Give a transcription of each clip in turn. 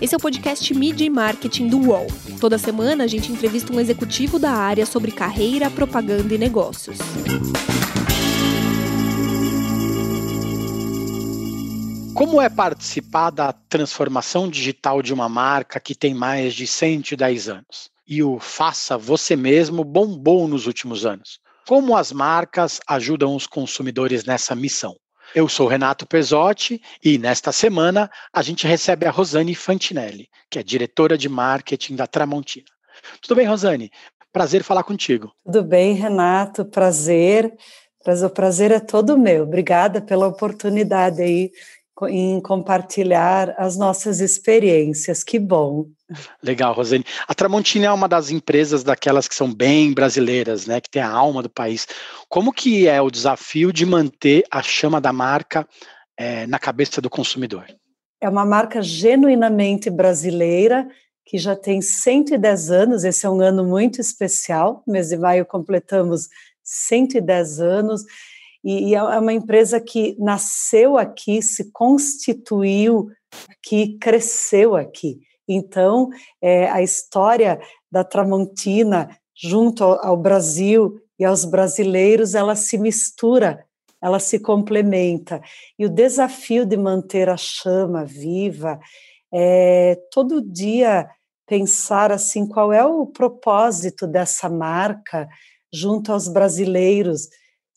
Esse é o podcast Media e Marketing do UOL. Toda semana a gente entrevista um executivo da área sobre carreira, propaganda e negócios. Como é participar da transformação digital de uma marca que tem mais de 110 anos? E o faça você mesmo bombou nos últimos anos. Como as marcas ajudam os consumidores nessa missão? Eu sou Renato Pesotti e nesta semana a gente recebe a Rosane Fantinelli, que é diretora de marketing da Tramontina. Tudo bem, Rosane? Prazer falar contigo. Tudo bem, Renato. Prazer. O prazer é todo meu. Obrigada pela oportunidade aí em compartilhar as nossas experiências. Que bom. Legal, Rosane. A Tramontina é uma das empresas daquelas que são bem brasileiras, né, que tem a alma do país. Como que é o desafio de manter a chama da marca é, na cabeça do consumidor? É uma marca genuinamente brasileira que já tem 110 anos. Esse é um ano muito especial. Mês de maio completamos 110 anos e, e é uma empresa que nasceu aqui, se constituiu aqui, cresceu aqui. Então, é, a história da Tramontina junto ao, ao Brasil e aos brasileiros, ela se mistura, ela se complementa. E o desafio de manter a chama viva é todo dia pensar assim qual é o propósito dessa marca junto aos brasileiros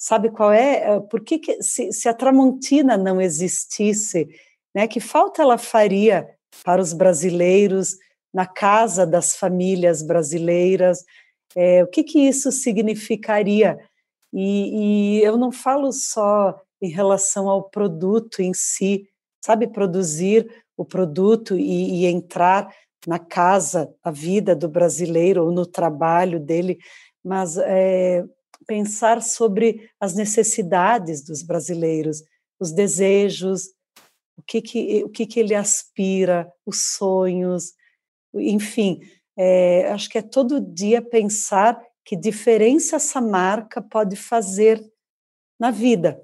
sabe qual é? Eh, por que, que se, se, a Tramontina não existisse, né, que falta ela faria para os brasileiros na casa das famílias brasileiras? É, o que, que isso significaria? E, e eu não falo só em relação ao produto em si, sabe, produzir o produto e, e entrar na casa, a vida do brasileiro ou no trabalho dele, mas é, pensar sobre as necessidades dos brasileiros, os desejos, o que, que, o que, que ele aspira, os sonhos, enfim, é, acho que é todo dia pensar que diferença essa marca pode fazer na vida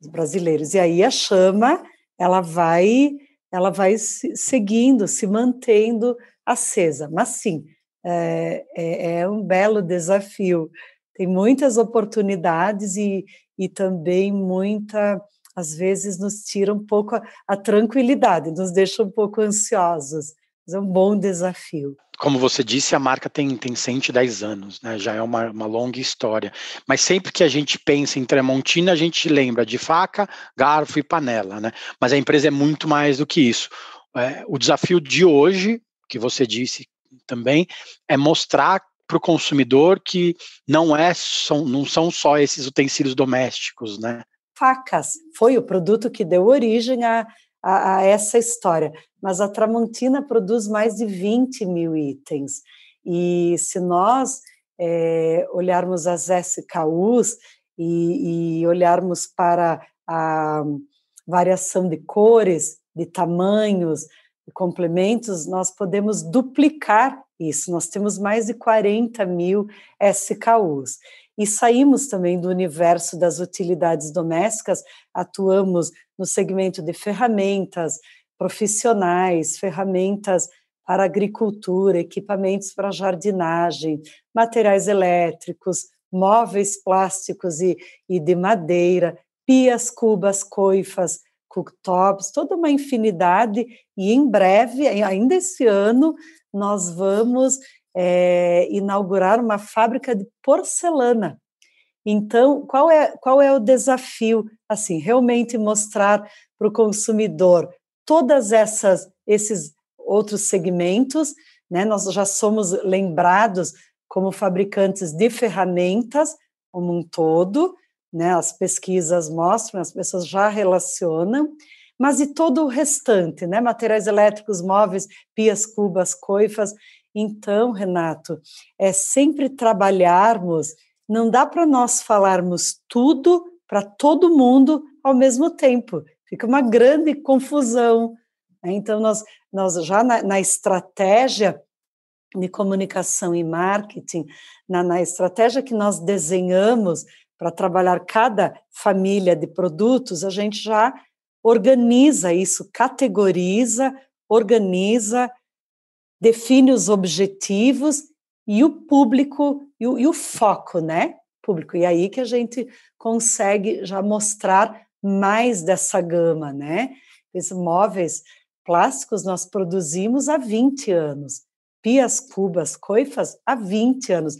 dos brasileiros. E aí a chama, ela vai, ela vai seguindo, se mantendo acesa. Mas sim, é, é, é um belo desafio tem muitas oportunidades e, e também muita, às vezes, nos tira um pouco a, a tranquilidade, nos deixa um pouco ansiosos. Mas é um bom desafio. Como você disse, a marca tem, tem 110 anos, né? já é uma, uma longa história. Mas sempre que a gente pensa em Tremontina, a gente lembra de faca, garfo e panela. Né? Mas a empresa é muito mais do que isso. É, o desafio de hoje, que você disse também, é mostrar para o consumidor que não é são, não são só esses utensílios domésticos, né? Facas foi o produto que deu origem a, a, a essa história, mas a Tramontina produz mais de 20 mil itens. E se nós é, olharmos as SKUs e, e olharmos para a variação de cores, de tamanhos, de complementos, nós podemos duplicar isso. Nós temos mais de 40 mil SKUs. E saímos também do universo das utilidades domésticas, atuamos no segmento de ferramentas profissionais, ferramentas para agricultura, equipamentos para jardinagem, materiais elétricos, móveis plásticos e, e de madeira, pias, cubas, coifas, cooktops, toda uma infinidade, e em breve, ainda esse ano, nós vamos é, inaugurar uma fábrica de porcelana. Então, qual é, qual é o desafio? Assim, realmente mostrar para o consumidor todas essas esses outros segmentos, né? Nós já somos lembrados como fabricantes de ferramentas como um todo, né? As pesquisas mostram, as pessoas já relacionam, mas e todo o restante, né? Materiais elétricos, móveis, pias, cubas, coifas. Então, Renato, é sempre trabalharmos, não dá para nós falarmos tudo para todo mundo ao mesmo tempo. Fica uma grande confusão. Né? Então, nós, nós já na, na estratégia de comunicação e marketing, na, na estratégia que nós desenhamos para trabalhar cada família de produtos, a gente já organiza isso, categoriza, organiza define os objetivos e o público e o, e o foco, né? Público. E aí que a gente consegue já mostrar mais dessa gama, né? Esses móveis plásticos nós produzimos há 20 anos, pias, cubas, coifas há 20 anos.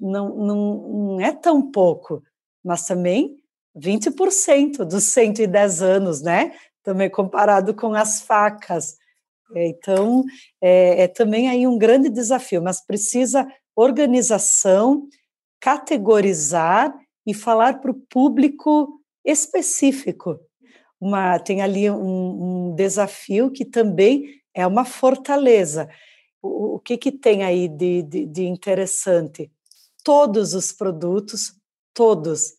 Não, não, não é tão pouco, mas também 20% dos 110 anos, né? Também comparado com as facas. Então, é, é também aí um grande desafio, mas precisa organização, categorizar e falar para o público específico. Uma, tem ali um, um, desafio que também é uma fortaleza. O, o que, que tem aí de, de, de interessante? Todos os produtos, todos,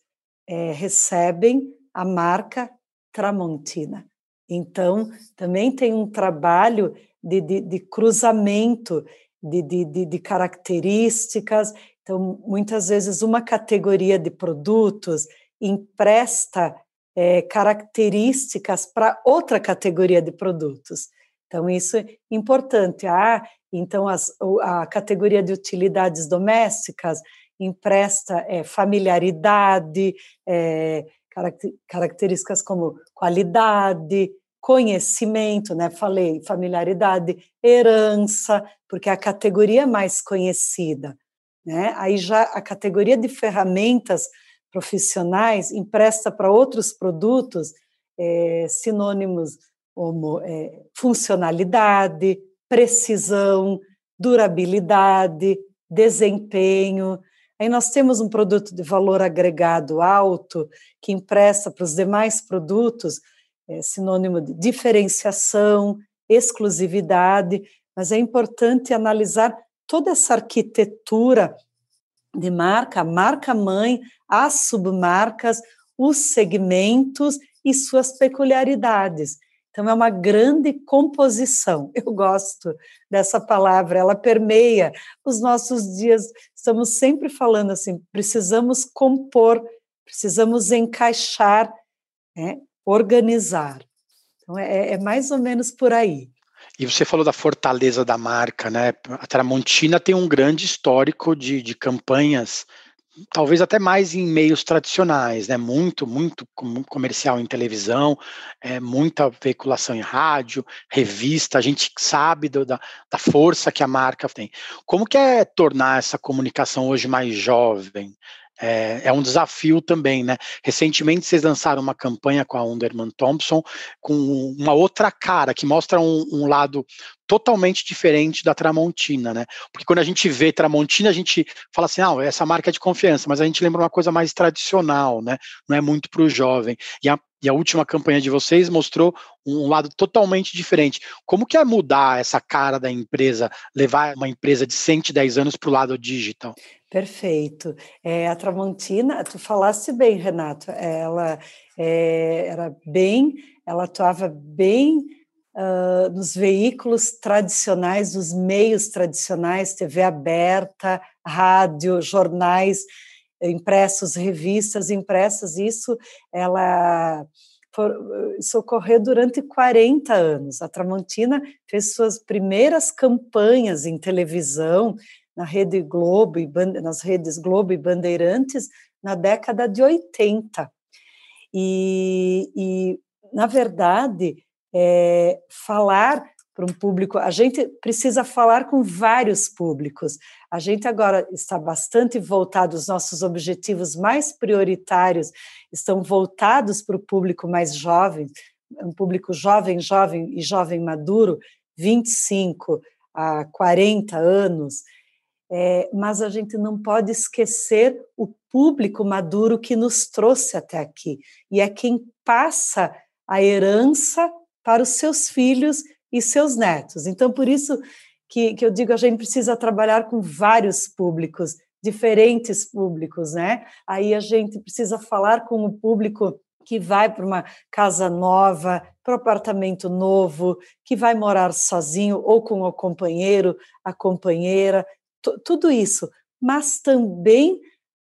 é, recebem a marca Tramontina. Então, também tem um trabalho de, de, de cruzamento de, de, características. Então, muitas vezes, uma categoria de produtos empresta é, características para outra categoria de produtos. Então, isso é importante. Ah, então, as, a categoria de utilidades domésticas empresta é, familiaridade, é, características como qualidade, conhecimento, né? Falei familiaridade, herança, porque é a categoria mais conhecida, né? Aí já a categoria de ferramentas profissionais empresta para outros produtos é, sinônimos como é, funcionalidade, precisão, durabilidade, desempenho. Aí nós temos um produto de valor agregado alto que empresta para os demais produtos é sinônimo de diferenciação, exclusividade, mas é importante analisar toda essa arquitetura de marca, a marca mãe, as submarcas, os segmentos e suas peculiaridades. Então, é uma grande composição. Eu gosto dessa palavra, ela permeia os nossos dias. Estamos sempre falando assim: precisamos compor, precisamos encaixar, né, organizar. Então, é, é mais ou menos por aí. E você falou da fortaleza da marca, né? A Tramontina tem um grande histórico de, de campanhas, talvez até mais em meios tradicionais, né? Muito, muito comercial em televisão, é, muita veiculação em rádio, revista. A gente sabe do, da, da força que a marca tem. Como que é tornar essa comunicação hoje mais jovem? É, é, um desafio também, né? Recentemente vocês lançaram uma campanha com a Underman Thompson com uma outra cara que mostra um, um, lado totalmente diferente da Tramontina, né? Porque quando a gente vê Tramontina, a gente fala assim, ah, essa marca é de confiança, mas a gente lembra uma coisa mais tradicional, né? Não é muito para o jovem. E a, e a última campanha de vocês mostrou um lado totalmente diferente. Como que é mudar essa cara da empresa, levar uma empresa de 110 anos para o lado digital? Perfeito. É, a Tramontina, tu falaste bem, Renato, ela é, era bem, ela atuava bem uh, nos veículos tradicionais, nos meios tradicionais, TV aberta, rádio, jornais impressos, revistas impressas, isso ela isso ocorreu durante 40 anos. A Tramontina fez suas primeiras campanhas em televisão, na Rede Globo e nas redes Globo e Bandeirantes na década de 80. E, e na verdade, é, falar para um público, a gente precisa falar com vários públicos. A gente agora está bastante voltado, os nossos objetivos mais prioritários estão voltados para o público mais jovem, um público jovem, jovem e jovem maduro, 25 a 40 anos, é, mas a gente não pode esquecer o público maduro que nos trouxe até aqui, e é quem passa a herança para os seus filhos e seus netos. Então, por isso que, que eu digo, a gente precisa trabalhar com vários públicos, diferentes públicos, né? Aí a gente precisa falar com o público que vai para uma casa nova, para um apartamento novo, que vai morar sozinho ou com o companheiro, a companheira, tudo isso, mas também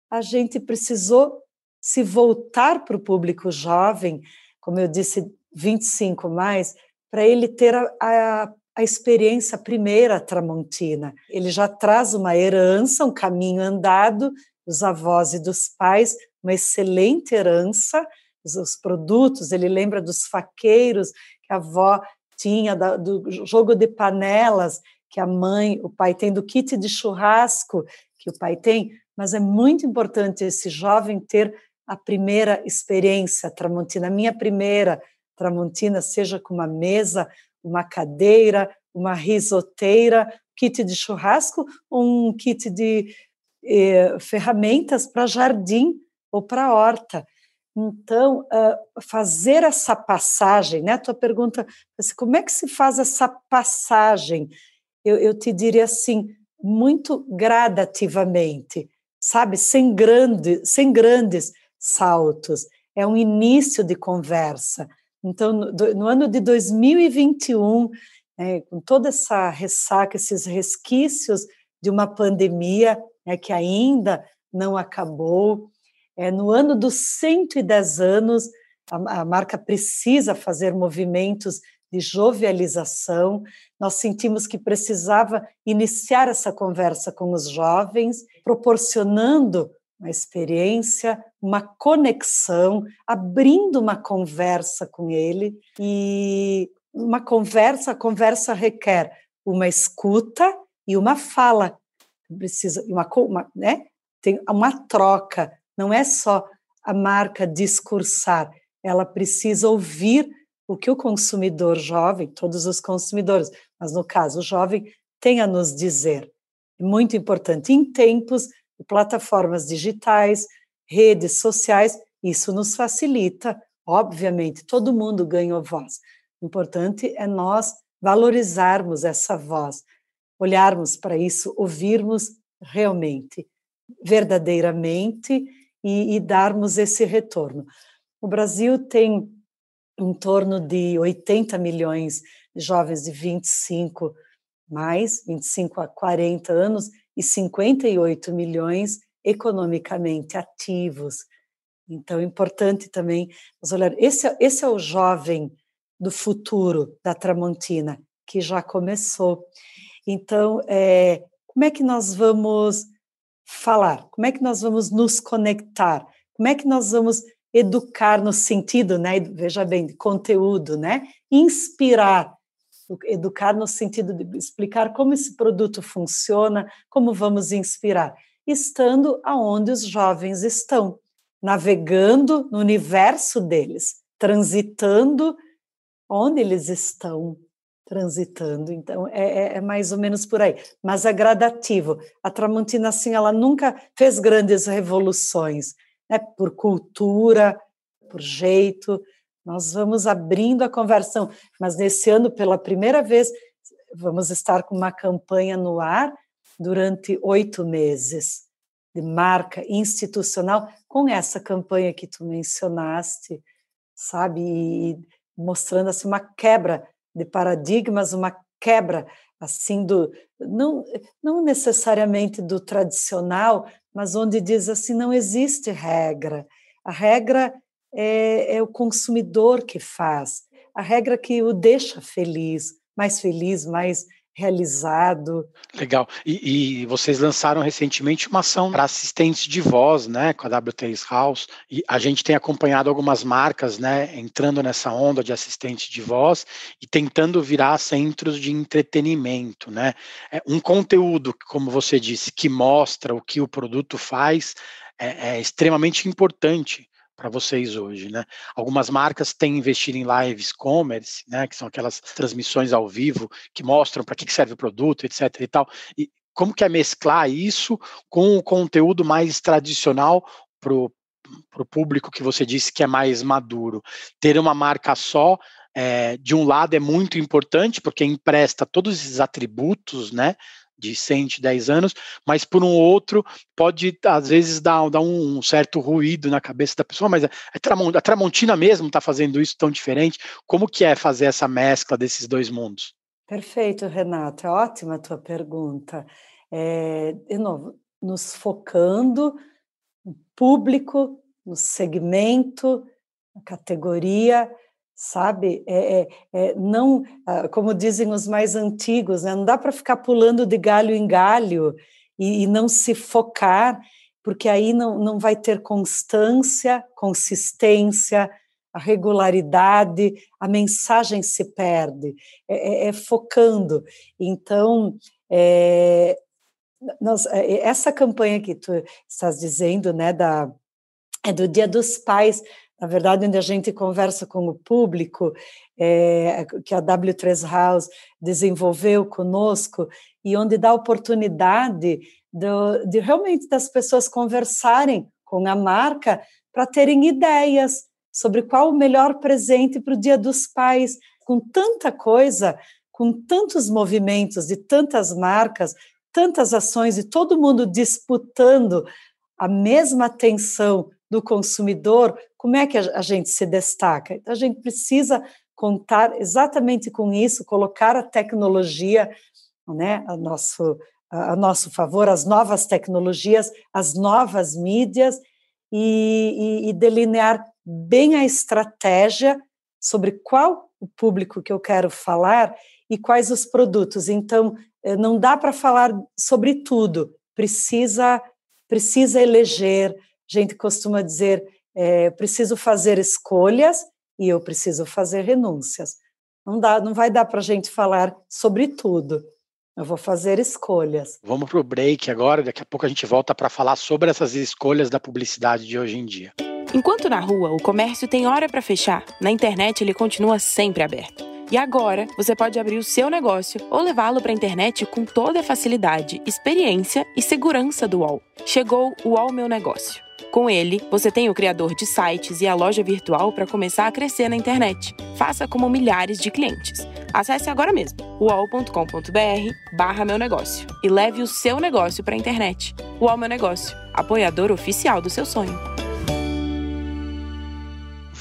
a gente precisou se voltar para o público jovem, como eu disse, 25 mais, para ele ter a, a, a experiência primeira tramontina. Ele já traz uma herança, um caminho andado dos avós e dos pais, uma excelente herança, os produtos, ele lembra dos faqueiros que a avó tinha, do jogo de panelas que a mãe, o pai tem, do kit de churrasco que o pai tem, mas é muito importante esse jovem ter a primeira experiência tramontina, a minha primeira tramontina, seja com uma mesa, uma cadeira, uma risoteira, kit de churrasco, um kit de eh, ferramentas para jardim ou para horta. Então, uh, fazer essa passagem, né? A tua pergunta, assim, como é que se faz essa passagem? Eu, eu te diria assim, muito gradativamente, sabe? Sem, grande, sem grandes saltos. É um início de conversa. Então, no, no ano de 2021, é, com toda essa ressaca, esses resquícios de uma pandemia é, que ainda não acabou, é, no ano dos 110 anos, a, a marca precisa fazer movimentos de jovialização. Nós sentimos que precisava iniciar essa conversa com os jovens, proporcionando uma experiência, uma conexão, abrindo uma conversa com ele e uma conversa, a conversa requer uma escuta e uma fala. Precisa uma, uma né? Tem uma troca, não é só a marca discursar, ela precisa ouvir o que o consumidor jovem, todos os consumidores, mas no caso o jovem, tem a nos dizer. É muito importante em tempos de plataformas digitais, redes sociais, isso nos facilita, obviamente, todo mundo ganha voz. O importante é nós valorizarmos essa voz, olharmos para isso, ouvirmos realmente, verdadeiramente e, e darmos esse retorno. O Brasil tem em torno de 80 milhões de jovens de 25 mais, 25 a 40 anos, e 58 milhões economicamente ativos. Então, é importante também nós olhar. Esse, é, esse é o jovem do futuro da Tramontina, que já começou. Então, é, como é que nós vamos falar? Como é que nós vamos nos conectar? Como é que nós vamos educar no sentido, né, veja bem, conteúdo, né? Inspirar, educar no sentido de explicar como esse produto funciona, como vamos inspirar, estando aonde os jovens estão, navegando no universo deles, transitando onde eles estão transitando. Então, é, é, é, mais ou menos por aí. Mas é gradativo. A Tramontina, assim, ela nunca fez grandes revoluções, né? por cultura, por jeito. Nós vamos abrindo a conversão. Mas nesse ano, pela primeira vez, vamos estar com uma campanha no ar durante oito meses de marca institucional com essa campanha que tu mencionaste, sabe? E mostrando assim uma quebra de paradigmas, uma quebra assim do não não necessariamente do tradicional, mas onde diz assim não existe regra. A regra é, é o consumidor que faz. A regra que o deixa feliz, mais feliz, mais realizado. Legal. E, e, vocês lançaram recentemente uma ação para assistentes de voz, né, com a W3 House. E a gente tem acompanhado algumas marcas, né, entrando nessa onda de assistente de voz e tentando virar centros de entretenimento, né. É um conteúdo, como você disse, que mostra o que o produto faz é, é extremamente importante para vocês hoje, né? Algumas marcas têm investido em lives commerce, né? Que são aquelas transmissões ao vivo que mostram para que serve o produto, etc. e tal. E como que é mesclar isso com o conteúdo mais tradicional para o público que você disse que é mais maduro? Ter uma marca só é, de um lado é muito importante porque empresta todos esses atributos, né, de 110 anos, mas por um outro pode, às vezes, dar, dar um certo ruído na cabeça da pessoa, mas a, a Tramontina mesmo está fazendo isso tão diferente. Como que é fazer essa mescla desses dois mundos? Perfeito, Renato. É ótima a tua pergunta. É, de novo, nos focando no público, no segmento, na categoria, sabe? É, é, é, não, ah, como dizem os mais antigos, né? não dá para ficar pulando de galho em galho e, e, não se focar, porque aí não, não vai ter constância, consistência, a regularidade, a mensagem se perde, é, é, é focando. Então, é, nós, essa campanha que tu estás dizendo, né, da, é do Dia dos Pais, na verdade, onde a gente conversa com o público, é, que a W3 House desenvolveu conosco, e onde dá oportunidade do, de realmente das pessoas conversarem com a marca para terem ideias sobre qual o melhor presente para o Dia dos Pais, com tanta coisa, com tantos movimentos de tantas marcas, tantas ações e todo mundo disputando a mesma atenção do consumidor, como é que a gente se destaca? Então, a gente precisa contar exatamente com isso, colocar a tecnologia né, a, nosso, a nosso favor, as novas tecnologias, as novas mídias, e, e, e delinear bem a estratégia sobre qual o público que eu quero falar e quais os produtos. Então, eh, não dá para falar sobre tudo, precisa precisa eleger. A gente costuma dizer é, preciso fazer escolhas e eu preciso fazer renúncias. Não dá, não vai dar para a gente falar sobre tudo. Eu vou fazer escolhas. Vamos para o break agora. Daqui a pouco a gente volta para falar sobre essas escolhas da publicidade de hoje em dia. Enquanto na rua o comércio tem hora para fechar, na internet ele continua sempre aberto. E agora você pode abrir o seu negócio ou levá-lo para a internet com toda a facilidade, experiência e segurança do UOL. Chegou o UOL Meu Negócio. Com ele, você tem o criador de sites e a loja virtual para começar a crescer na internet. Faça como milhares de clientes. Acesse agora mesmo uol.com.br barra meu negócio e leve o seu negócio para a internet. UOL Meu Negócio, apoiador oficial do seu sonho.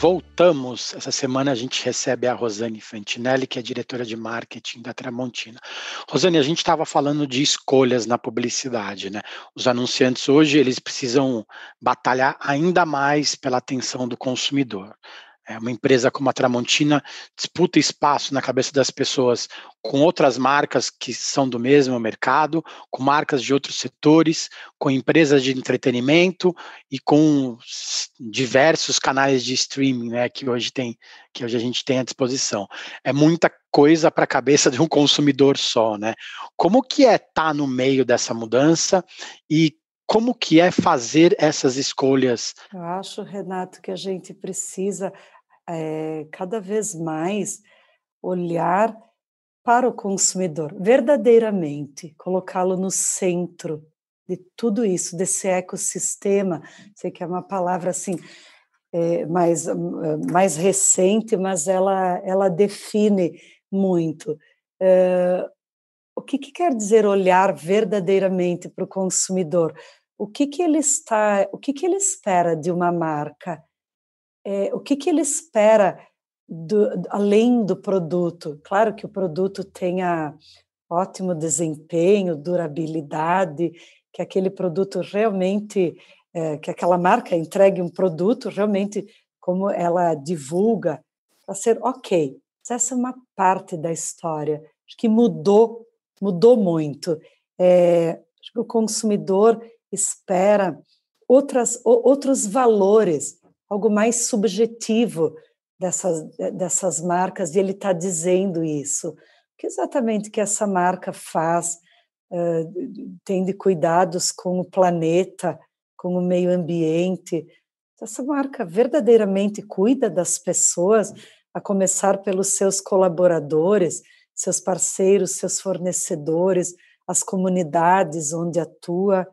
Voltamos. Essa semana a gente recebe a Rosane Fantinelli, que é diretora de marketing da Tramontina. Rosane, a gente estava falando de escolhas na publicidade, né? Os anunciantes hoje eles precisam batalhar ainda mais pela atenção do consumidor. É uma empresa como a Tramontina disputa espaço na cabeça das pessoas com outras marcas que são do mesmo mercado, com marcas de outros setores, com empresas de entretenimento e com diversos canais de streaming, né, que hoje tem, que hoje a gente tem à disposição. É muita coisa para a cabeça de um consumidor só, né? Como que é estar tá no meio dessa mudança e como que é fazer essas escolhas? Eu acho, Renato, que a gente precisa é, cada vez mais olhar para o consumidor, verdadeiramente, colocá-lo no centro de tudo isso, desse ecossistema. Sei que é uma palavra assim é, mais, mais recente, mas ela, ela define muito. É, o que, que, quer dizer olhar verdadeiramente para o consumidor? O que, que ele está, o que, que ele espera de uma marca? É, o que, que ele espera do, além do produto. Claro que o produto tenha ótimo desempenho, durabilidade, que aquele produto realmente, é, que aquela marca entregue um produto realmente como ela divulga, para ser ok. Essa é uma parte da história. Acho que mudou, mudou muito. É, acho que o consumidor espera outras, outros valores algo mais subjetivo dessas, dessas marcas, e ele está dizendo isso. O que exatamente que essa marca faz? Uh, tem de cuidados com o planeta, com o meio ambiente. Essa marca verdadeiramente cuida das pessoas, a começar pelos seus colaboradores, seus parceiros, seus fornecedores, as comunidades onde atua.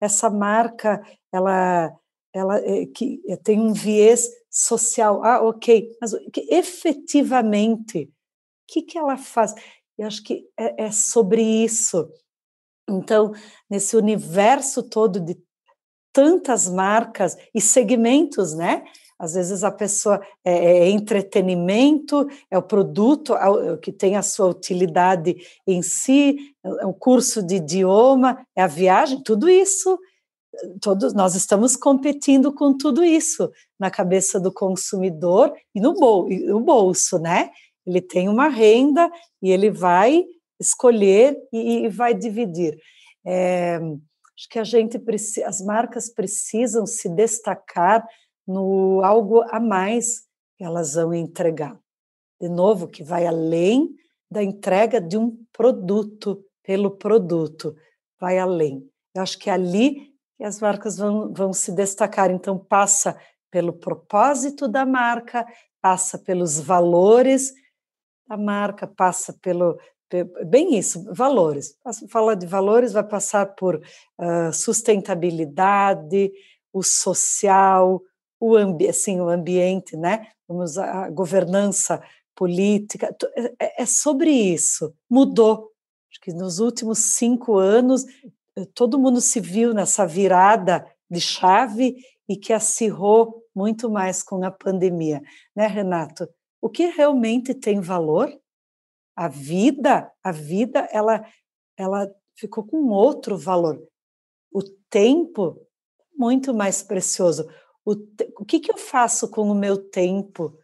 Essa marca, ela ela é, que eh, tem um viés social. Ah, ok, mas que, efetivamente, o que, que ela faz? Eu acho que é, é sobre isso. Então, nesse universo todo de tantas marcas e segmentos, né? Às vezes a pessoa é, é entretenimento, é o produto é que tem a sua utilidade em si, é um curso de idioma, é a viagem, tudo isso todos nós estamos competindo com tudo isso na cabeça do consumidor e no, bol, bolso, né? Ele tem uma renda e ele vai escolher e, e vai dividir. É, acho que a gente precisa, as marcas precisam se destacar no algo a mais que elas vão entregar. De novo, que vai além da entrega de um produto pelo produto, vai além. Eu acho que ali que as marcas vão, vão se destacar. Então, passa pelo propósito da marca, passa pelos valores da marca, passa pelo. Bem isso, valores. Fala de valores, vai passar por uh, sustentabilidade, o social, o, ambi assim, o ambiente, né? Vamos a governança política. É, é, é sobre isso. Mudou. Acho que nos últimos cinco anos todo mundo se viu nessa virada de chave e que acirrou muito mais com a pandemia, né, Renato? O que realmente tem valor? A vida, a vida, ela, ela ficou com outro valor. O tempo, muito mais precioso. O, te, o que, que eu faço com o meu tempo?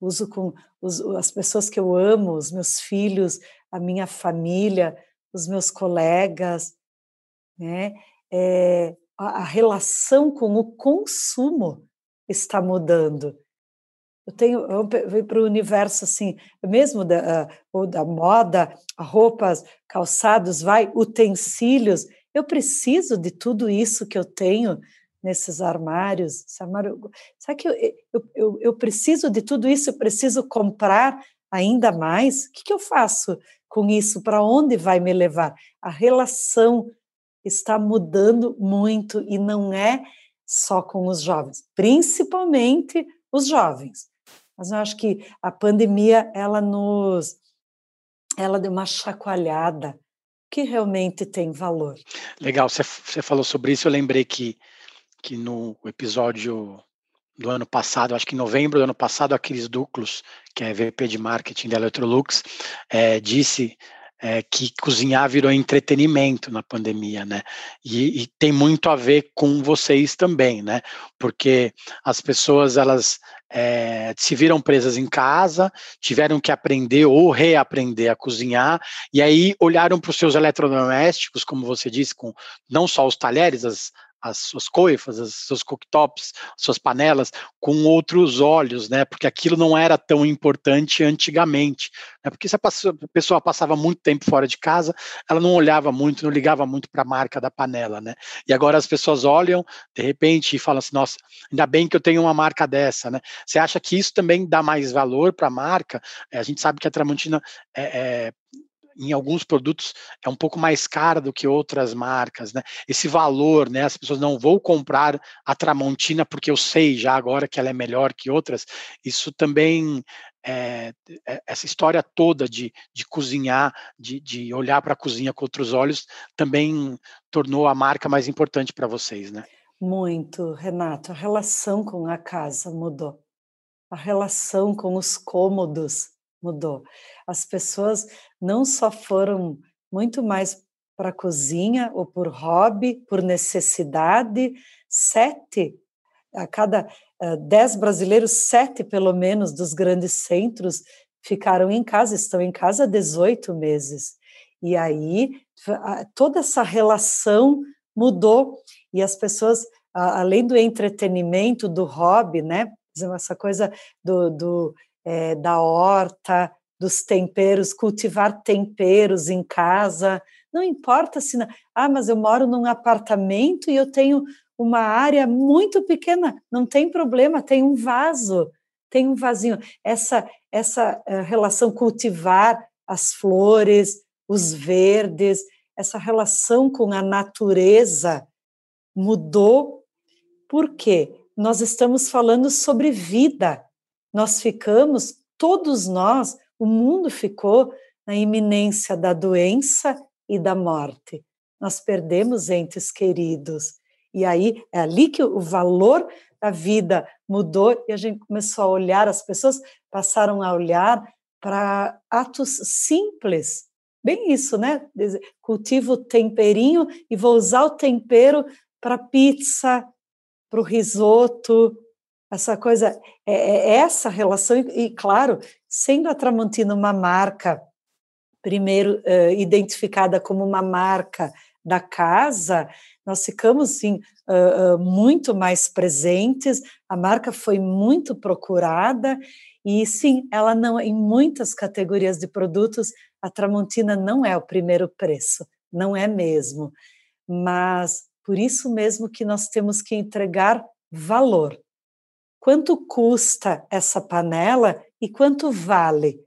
Uso com os, as pessoas que eu amo, os meus filhos, a minha família, os meus colegas, né? É, a, a relação com o consumo está mudando. Eu tenho, eu para o universo assim, mesmo da, ou da moda, roupas, calçados, vai, utensílios. Eu preciso de tudo isso que eu tenho nesses armários. Esse armário, sabe que eu, eu, eu, eu preciso de tudo isso? Eu preciso comprar ainda mais? O que, que eu faço com isso? Para onde vai me levar? A relação está mudando muito e não é só com os jovens, principalmente os jovens. Mas eu acho que a pandemia ela nos ela deu uma chacoalhada que realmente tem valor. Legal, você, falou sobre isso, eu lembrei que, que no episódio do ano passado, acho que em novembro do ano passado, a Cris Duclos, que é VP de marketing da Electrolux, é, disse é, que cozinhar virou entretenimento na pandemia, né? E, e, tem muito a ver com vocês também, né? Porque as pessoas elas é, se viram presas em casa, tiveram que aprender ou reaprender a cozinhar, e aí olharam para os seus eletrodomésticos, como você disse, com não só os talheres, as, as suas coifas, os seus cooktops, suas panelas com outros olhos, né? Porque aquilo não era tão importante antigamente, né? Porque se a pessoa passava muito tempo fora de casa, ela não olhava muito, não ligava muito para a marca da panela, né? E agora as pessoas olham de repente e falam assim: nossa, ainda bem que eu tenho uma marca dessa, né? Você acha que isso também dá mais valor para a marca? É, a gente sabe que a Tramontina é, é em alguns produtos é um pouco mais cara do que outras marcas, né? Esse valor, né? As pessoas não vão comprar a Tramontina porque eu sei já agora que ela é melhor que outras. Isso também é, essa história toda de, de cozinhar, de, de olhar para a cozinha com outros olhos, também tornou a marca mais importante para vocês, né? Muito, Renato. A relação com a casa mudou. A relação com os cômodos mudou. As pessoas não só foram muito mais para a cozinha ou por hobby, por necessidade, sete a cada uh, dez brasileiros, sete pelo menos dos grandes centros ficaram em casa, estão em casa há 18 meses. E aí toda essa relação mudou e as pessoas, além do entretenimento, do hobby, né, essa coisa do, do é, da horta, dos temperos, cultivar temperos em casa, não importa se. Não, ah, mas eu moro num apartamento e eu tenho uma área muito pequena, não tem problema, tem um vaso, tem um vasinho. Essa, essa uh, relação cultivar as flores, os verdes, essa relação com a natureza mudou. Por quê? Nós estamos falando sobre vida, nós ficamos, todos nós, o mundo ficou na iminência da doença e da morte. Nós perdemos entes queridos. E aí é ali que o valor da vida mudou e a gente começou a olhar, as pessoas passaram a olhar para atos simples. Bem isso, né? Cultivo temperinho e vou usar o tempero para pizza, para o risoto, essa coisa, é, é essa relação, e, e, claro, sendo a Tramontina uma marca, primeiro uh, identificada como uma marca da casa, nós ficamos sim uh, uh, muito mais presentes, a marca foi muito procurada e sim, ela não em muitas categorias de produtos a Tramontina não é o primeiro preço, não é mesmo, mas por isso mesmo que nós temos que entregar valor. Quanto custa essa panela e quanto vale?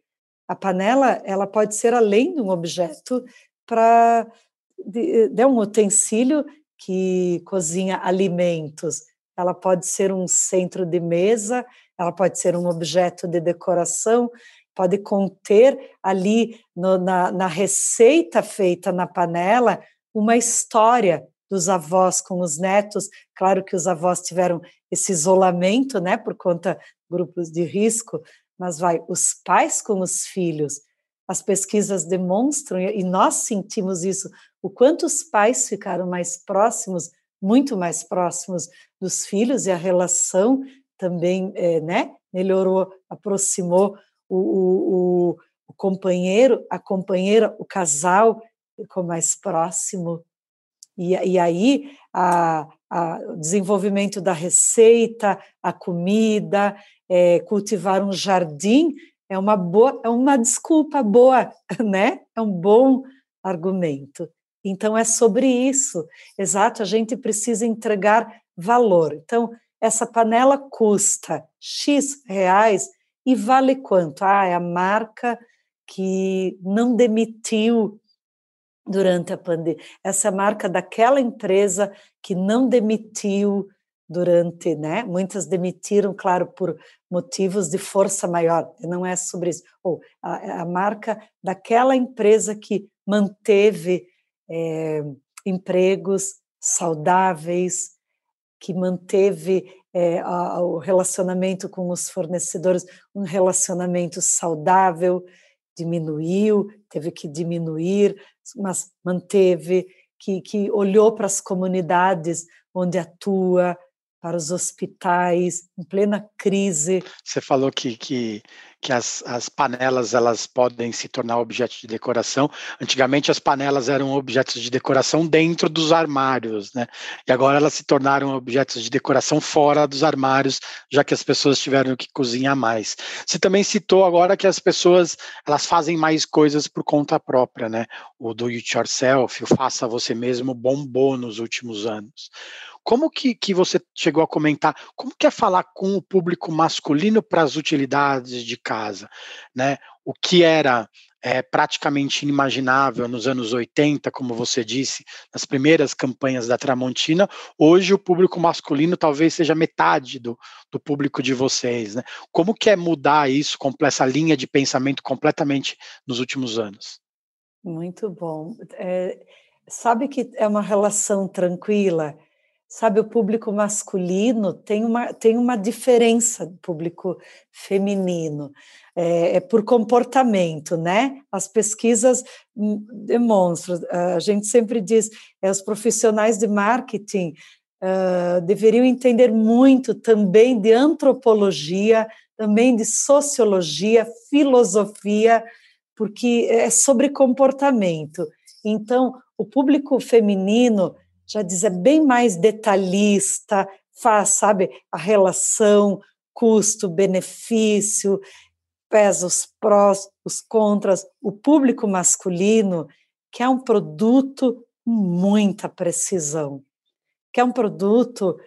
A panela ela pode ser além de um objeto para de, de um utensílio que cozinha alimentos. Ela pode ser um centro de mesa, ela pode ser um objeto de decoração, pode conter ali no, na, na receita feita na panela uma história dos avós com os netos. Claro que os avós tiveram esse isolamento, né, por conta grupos de risco, mas vai os pais com os filhos. As pesquisas demonstram e nós sentimos isso o quanto os pais ficaram mais próximos, muito mais próximos dos filhos e a relação também, é, né, melhorou, aproximou o, o, o companheiro, a companheira, o casal ficou mais próximo. E, e aí a, a, o desenvolvimento da receita, a comida, é, cultivar um jardim é uma boa, é uma desculpa boa, né? É um bom argumento. Então, é sobre isso. Exato, a gente precisa entregar valor. Então, essa panela custa X reais e vale quanto? Ah, é a marca que não demitiu durante a pandemia. Essa é a marca daquela empresa que não demitiu durante, né? Muitas demitiram, claro, por motivos de força maior. Não é sobre isso. Ou a, a marca daquela empresa que manteve é, empregos saudáveis, que manteve é, a, o relacionamento com os fornecedores, um relacionamento saudável, diminuiu, teve que diminuir, mas manteve, que, que olhou para as comunidades onde atua, para os hospitais em plena crise. Você falou que, que, que as, as panelas elas podem se tornar objetos de decoração. Antigamente as panelas eram objetos de decoração dentro dos armários, né? E agora elas se tornaram objetos de decoração fora dos armários, já que as pessoas tiveram que cozinhar mais. Você também citou agora que as pessoas elas fazem mais coisas por conta própria, né? O do it yourself, o faça você mesmo bombou nos últimos anos. Como que, que você chegou a comentar? Como que é falar com o público masculino para as utilidades de casa? Né? O que era é, praticamente inimaginável nos anos 80, como você disse, nas primeiras campanhas da Tramontina, hoje o público masculino talvez seja metade do, do público de vocês. Né? Como que é mudar isso, essa linha de pensamento completamente nos últimos anos? Muito bom. É, sabe que é uma relação tranquila sabe, o público masculino tem uma, tem uma diferença do público feminino, é, é, por comportamento, né? As pesquisas demonstram, a gente sempre diz, é, os profissionais de marketing uh, deveriam entender muito também de antropologia, também de sociologia, filosofia, porque é sobre comportamento. Então, o público feminino já diz, é bem mais detalhista, faz, sabe, a relação custo-benefício, pesa os prós, os contras, o público masculino que é um produto com muita precisão, que é um produto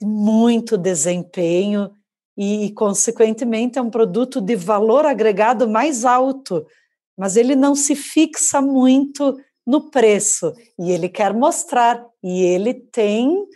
de muito desempenho e, e, consequentemente, é um produto de valor agregado mais alto, mas ele não se fixa muito no preço e ele quer mostrar e ele tem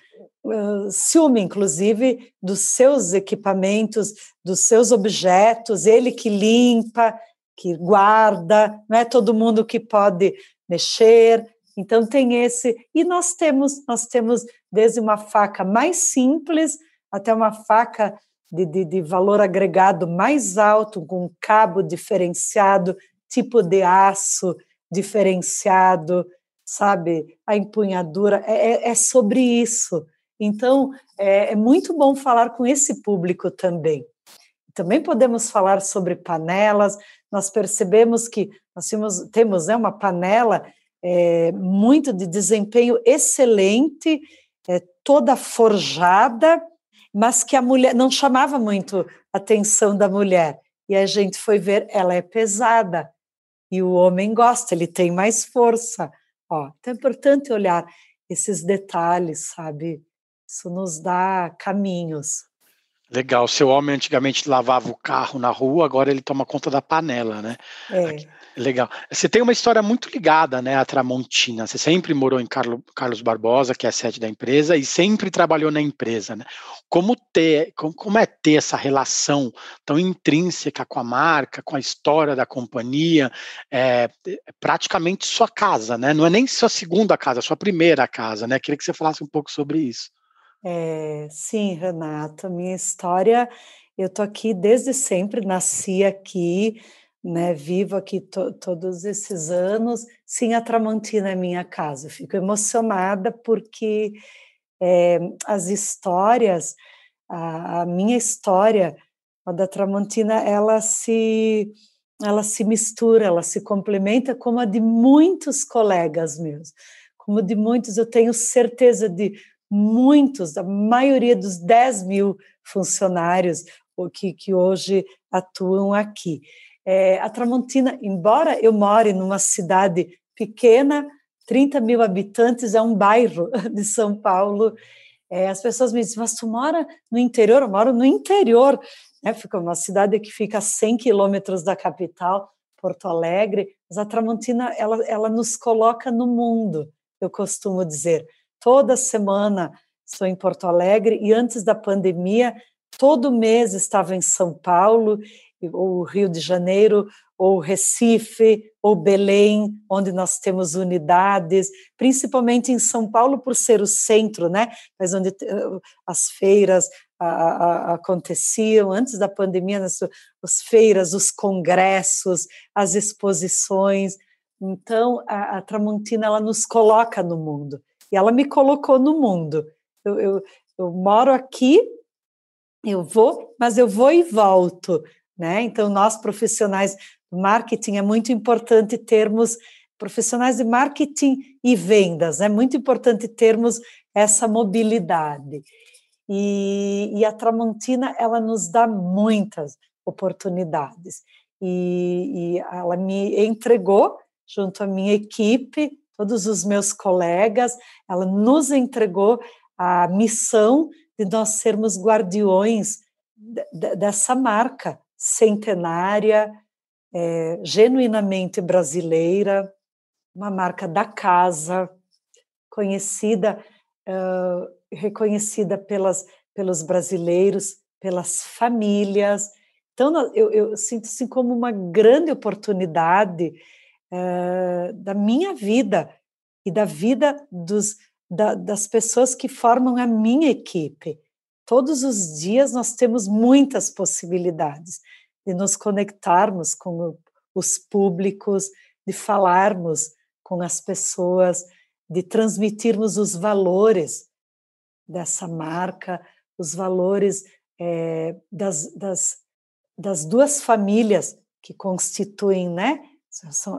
uh, ciúme, inclusive, dos seus equipamentos, dos seus objetos, ele que limpa, que guarda, não é todo mundo que pode mexer. Então tem esse e nós temos nós temos desde uma faca mais simples até uma faca de, de, de valor agregado mais alto com um cabo diferenciado, tipo de aço, diferenciado, sabe? A empunhadura, é, é, é sobre isso. Então, é, é muito bom falar com esse público também. Também podemos falar sobre panelas. Nós percebemos que nós temos, temos né, uma panela é, muito de desempenho excelente, é, toda forjada, mas que a mulher não chamava muito a atenção da mulher. E a gente foi ver, ela é pesada. E o homem gosta, ele tem mais força. Ó, então é importante olhar esses detalhes, sabe? Isso nos dá caminhos. Legal. Seu homem antigamente lavava o carro na rua, agora ele toma conta da panela, né? É. Legal. Você tem uma história muito ligada, né, à Tramontina. Você sempre morou em Carlo, Carlos Barbosa, que é a sede da empresa, e sempre trabalhou na empresa, né? Como ter, como, como é ter essa relação tão intrínseca com a marca, com a história da companhia? É, é praticamente sua casa, né? Não é nem sua segunda casa, sua primeira casa, né? Queria que você falasse um pouco sobre isso. É, sim, Renata, minha história, eu tô aqui desde sempre, nasci aqui, né, vivo aqui to, todos esses anos, sim, a Tramontina é minha casa. Eu fico emocionada porque é, as histórias, a, a, minha história, a da Tramontina, ela se ela se mistura, ela se complementa como a de muitos colegas meus, como de muitos, eu tenho certeza de muitos, a maioria dos 10 mil funcionários que, que hoje atuam aqui. É, a Tramontina, embora eu more numa cidade pequena, 30 mil habitantes, é um bairro de São Paulo. É, as pessoas me dizem, mas tu mora no interior? Eu moro no interior. Né? Fica uma cidade que fica a 100 quilômetros da capital, Porto Alegre. Mas a Tramontina, ela, ela nos coloca no mundo, eu costumo dizer. Toda semana estou em Porto Alegre e antes da pandemia, todo mês estava em São Paulo, ou Rio de Janeiro, ou Recife, ou Belém, onde nós temos unidades, principalmente em São Paulo por ser o centro, né? Mas onde eh, as feiras a, a, aconteciam antes da pandemia, nas, as feiras, os congressos, as exposições. Então, a, a Tramontina ela nos coloca no mundo e ela me colocou no mundo. Eu, eu, eu moro aqui, eu vou, mas eu vou e volto, né? Então, nós profissionais do marketing é muito importante termos profissionais de marketing e vendas, é muito importante termos essa mobilidade. E, e a Tramontina, ela nos dá muitas oportunidades. E, e ela me entregou, junto à minha equipe, todos os meus colegas, ela nos entregou a missão de nós sermos guardiões dessa marca centenária, é, genuinamente brasileira, uma marca da casa, conhecida, uh, reconhecida pelas, pelos brasileiros, pelas famílias. Então, eu, eu sinto assim como uma grande oportunidade uh, da minha vida e da vida dos, da, das pessoas que formam a minha equipe. Todos os dias nós temos muitas possibilidades de nos conectarmos com os públicos, de falarmos com as pessoas, de transmitirmos os valores dessa marca, os valores é, das, das, das duas famílias que constituem, né?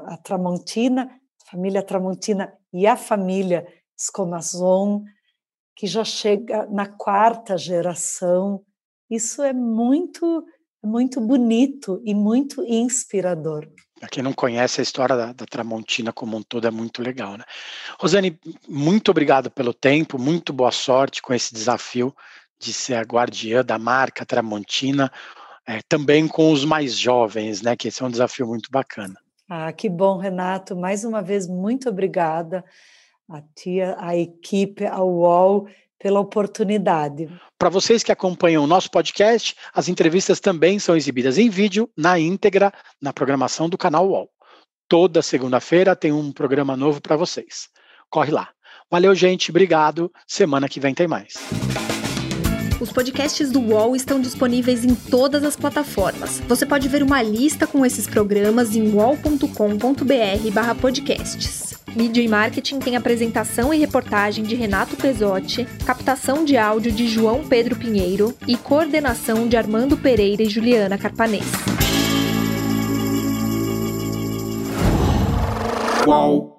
A Tramontina, a família Tramontina e a família Escomazon, que já chega na quarta geração. Isso é muito, muito bonito e muito inspirador. Para quem não conhece a história da, da, Tramontina como um todo, é muito legal, né? Rosane, muito obrigado pelo tempo, muito boa sorte com esse desafio de ser a guardiã da marca Tramontina, é, também com os mais jovens, né? Que esse é um desafio muito bacana. Ah, que bom, Renato. Mais uma vez, muito obrigada a tia, a equipe, ao UOL, pela oportunidade. Para vocês que acompanham o nosso podcast, as entrevistas também são exibidas em vídeo, na íntegra, na programação do canal UOL. Toda segunda-feira tem um programa novo para vocês. Corre lá. Valeu, gente. Obrigado. Semana que vem tem mais. Os podcasts do UOL estão disponíveis em todas as plataformas. Você pode ver uma lista com esses programas em wall.com.br/podcasts. Mídia e Marketing tem apresentação e reportagem de Renato Pesotti, captação de áudio de João Pedro Pinheiro e coordenação de Armando Pereira e Juliana Carpanês. Qual?